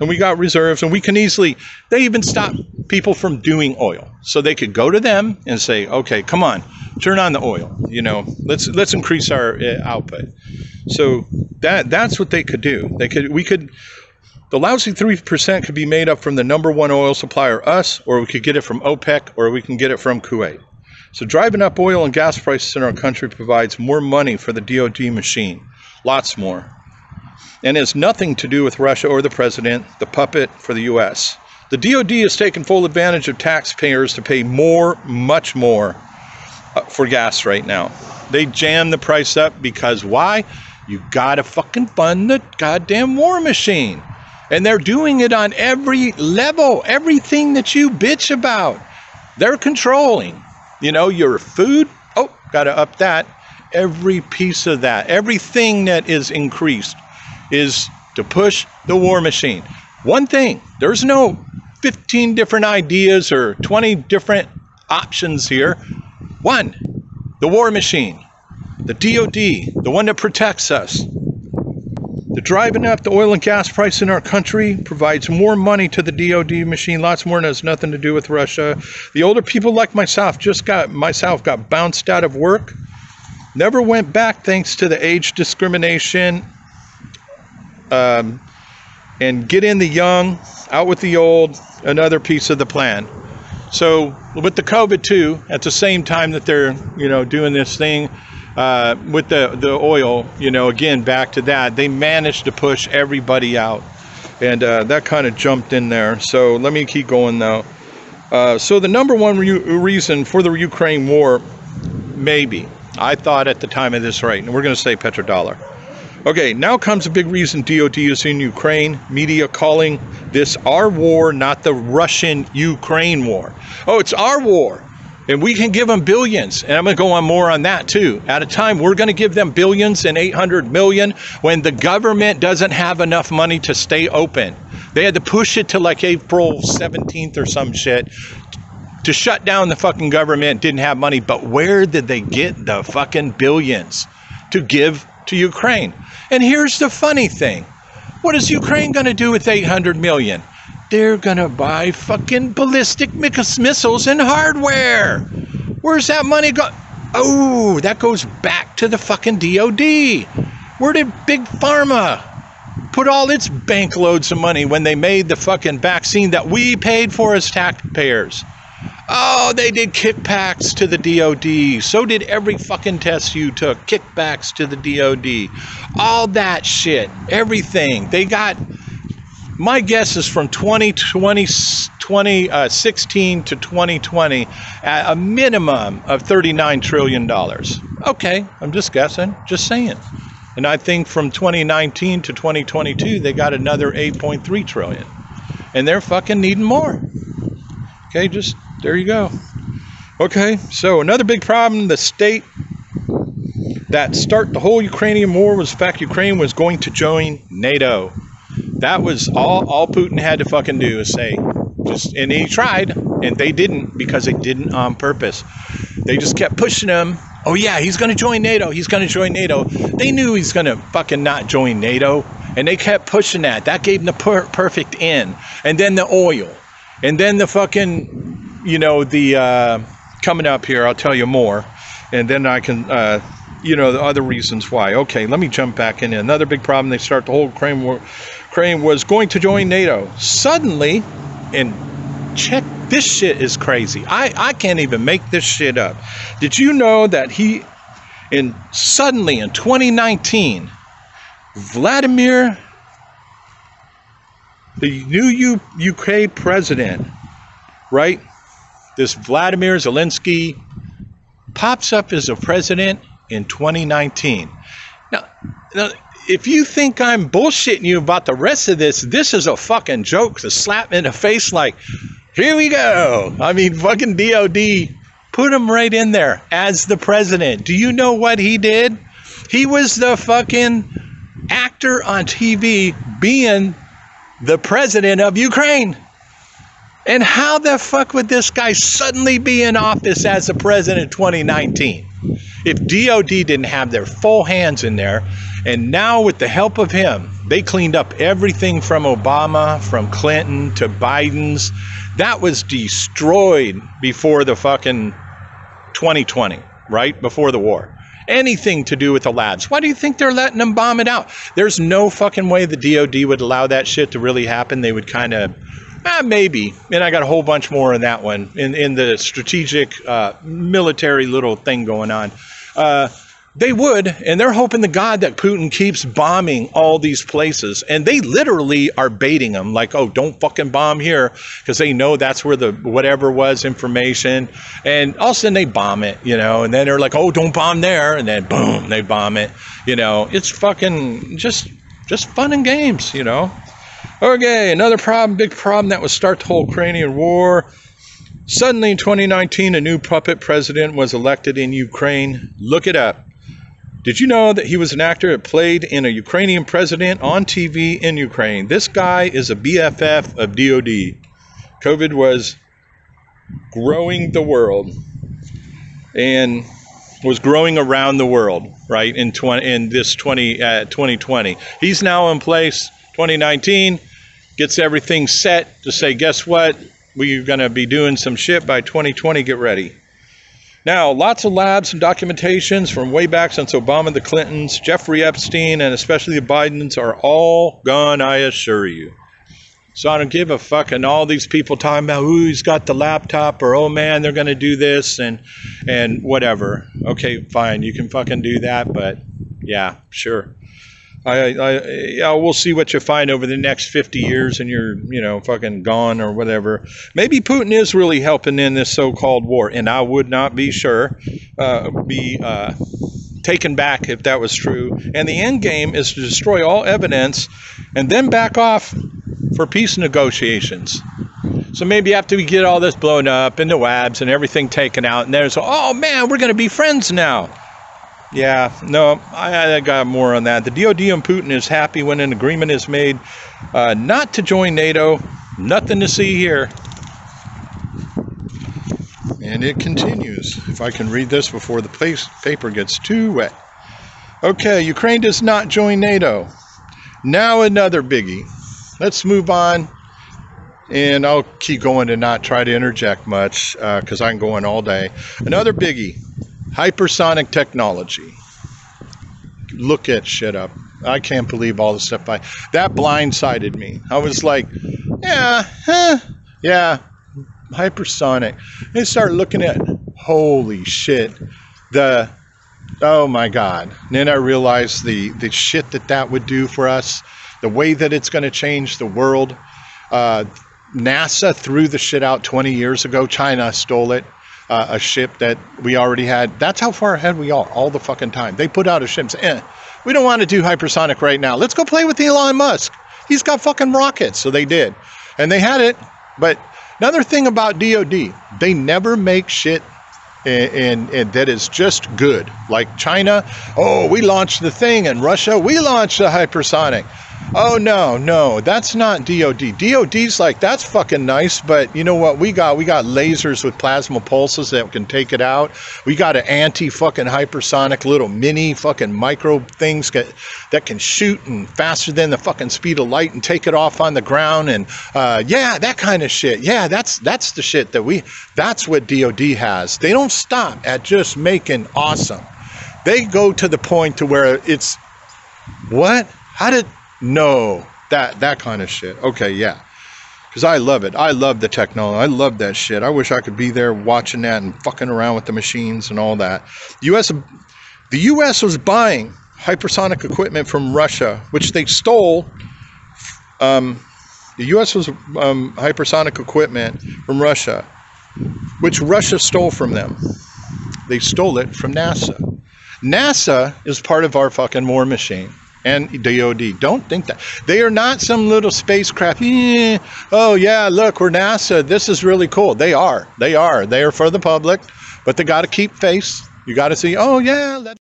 and we got reserves, and we can easily. They even stop people from doing oil, so they could go to them and say, "Okay, come on, turn on the oil. You know, let's let's increase our uh, output." So that that's what they could do. They could we could. The lousy three percent could be made up from the number one oil supplier, us, or we could get it from OPEC, or we can get it from Kuwait. So driving up oil and gas prices in our country provides more money for the DoD machine, lots more and has nothing to do with Russia or the president, the puppet for the U.S. The DoD has taken full advantage of taxpayers to pay more, much more, uh, for gas right now. They jam the price up because why? You gotta fucking fund the goddamn war machine. And they're doing it on every level, everything that you bitch about. They're controlling. You know, your food, oh, gotta up that. Every piece of that, everything that is increased is to push the war machine. One thing, there's no 15 different ideas or 20 different options here. One, the war machine, the DOD, the one that protects us. The driving up the oil and gas price in our country provides more money to the DOD machine, lots more, and has nothing to do with Russia. The older people like myself just got myself got bounced out of work, never went back thanks to the age discrimination um, and get in the young, out with the old, another piece of the plan. So with the COVID too, at the same time that they're you know doing this thing uh, with the the oil, you know again back to that, they managed to push everybody out, and uh, that kind of jumped in there. So let me keep going though. Uh, so the number one re- reason for the Ukraine war, maybe I thought at the time of this right, and we're going to say petrodollar. Okay, now comes a big reason DOD is in Ukraine. Media calling this our war, not the Russian Ukraine war. Oh, it's our war. And we can give them billions. And I'm going to go on more on that too. At a time, we're going to give them billions and 800 million when the government doesn't have enough money to stay open. They had to push it to like April 17th or some shit to shut down the fucking government, didn't have money. But where did they get the fucking billions to give to Ukraine? And here's the funny thing what is Ukraine going to do with 800 million? They're going to buy fucking ballistic missiles and hardware. Where's that money go? Oh, that goes back to the fucking DOD. Where did Big Pharma put all its bank loads of money when they made the fucking vaccine that we paid for as taxpayers? Oh, they did kickbacks to the DOD. So did every fucking test you took. Kickbacks to the DOD. All that shit. Everything. They got, my guess is from 2020, 2016 uh, to 2020, at a minimum of $39 trillion. Okay, I'm just guessing, just saying. And I think from 2019 to 2022, they got another 8.3 trillion. And they're fucking needing more. Okay, just there you go. Okay, so another big problem the state that start the whole Ukrainian war was the fact Ukraine was going to join NATO. That was all all Putin had to fucking do is say just and he tried and they didn't because they didn't on purpose. They just kept pushing him. Oh yeah, he's going to join NATO. He's going to join NATO. They knew he's going to fucking not join NATO and they kept pushing that. That gave him the per- perfect in. And then the oil. And then the fucking you know, the uh, coming up here, I'll tell you more, and then I can, uh, you know, the other reasons why. Okay, let me jump back in. Another big problem they start the whole Ukraine war. Ukraine was going to join NATO. Suddenly, and check this shit is crazy. I, I can't even make this shit up. Did you know that he, in suddenly in 2019, Vladimir, the new U, UK president, right? This Vladimir Zelensky pops up as a president in 2019. Now, now, if you think I'm bullshitting you about the rest of this, this is a fucking joke to slap in the face like, here we go. I mean, fucking DOD put him right in there as the president. Do you know what he did? He was the fucking actor on TV being the president of Ukraine. And how the fuck would this guy suddenly be in office as a president in 2019? If DOD didn't have their full hands in there And now, with the help of him, they cleaned up everything from Obama, from Clinton to Biden's. That was destroyed before the fucking 2020, right? Before the war. Anything to do with the labs. Why do you think they're letting them bomb it out? There's no fucking way the DOD would allow that shit to really happen. They would kind of uh, maybe. And I got a whole bunch more in that one in, in the strategic uh, military little thing going on. Uh, they would, and they're hoping to God that Putin keeps bombing all these places. And they literally are baiting them, like, oh, don't fucking bomb here, because they know that's where the whatever was information. And all of a sudden they bomb it, you know, and then they're like, oh, don't bomb there. And then boom, they bomb it. You know, it's fucking just just fun and games, you know. Okay, another problem, big problem that would start the whole Ukrainian war. Suddenly in 2019, a new puppet president was elected in Ukraine. Look it up. Did you know that he was an actor that played in a Ukrainian president on TV in Ukraine? This guy is a BFF of DOD. COVID was growing the world and was growing around the world, right, in, 20, in this 20, uh, 2020. He's now in place 2019 gets everything set to say, guess what? We're going to be doing some shit by 2020. Get ready. Now, lots of labs and documentations from way back since Obama, the Clintons, Jeffrey Epstein, and especially the Bidens are all gone, I assure you. So I don't give a fuck. And all these people talking about, he's got the laptop, or oh man, they're going to do this, and and whatever. Okay, fine, you can fucking do that, but yeah, sure. I, I, yeah, we'll see what you find over the next 50 years and you're, you know, fucking gone or whatever. Maybe Putin is really helping in this so called war, and I would not be sure, uh, be uh, taken back if that was true. And the end game is to destroy all evidence and then back off for peace negotiations. So maybe after we get all this blown up and the WABs and everything taken out, and there's, oh man, we're going to be friends now. Yeah, no, I, I, got more on that. The DoD and Putin is happy when an agreement is made uh, not to join NATO. Nothing to see here. And it continues. If I can read this before the paper gets too wet. Okay, Ukraine does not join NATO. Now another biggie. Let's move on. And I'll keep going and not try to interject much because uh, I'm going all day. Another biggie hypersonic technology. Look at shit up. I can't believe all the stuff I that blindsided me. I was like, yeah, huh, yeah, hypersonic. And start looking at holy shit, the oh my god. And then I realized the the shit that that would do for us, the way that it's going to change the world. Uh, NASA threw the shit out 20 years ago. China stole it uh, a ship that we already had. That's how far ahead we are all the fucking time. They put out a ship eh, we don't want to do hypersonic right now. Let's go play with Elon Musk. He's got fucking rockets. So they did. And they had it. But another thing about DOD, they never make shit and, and, that is just good. Like China, oh, we launched the thing, and Russia, we launched the hypersonic. Oh no, no, that's not DOD. DOD's like that's fucking nice, but you know what we got? We got lasers with plasma pulses that can take it out. We got an anti fucking hypersonic little mini fucking micro things that, that can shoot and faster than the fucking speed of light and take it off on the ground and uh, yeah, that kind of shit. Yeah, that's that's the shit that we. That's what DOD has. They don't stop at just making awesome. They go to the point to where it's what? How did no, that that kind of shit. Okay, yeah. Because I love it. I love the technology. I love that shit. I wish I could be there watching that and fucking around with the machines and all that. The U.S. The U.S. was buying hypersonic equipment from Russia, which they stole. Um, the U.S. was um, hypersonic equipment from Russia, which Russia stole from them. They stole it from NASA. NASA is part of our fucking war machine and DOD. Don't think that. They are not some little spacecraft. Eh, oh, yeah, look, we're NASA. This is really cool. They are. They are. They are for the public, but they got to keep face. You got to see, oh, yeah,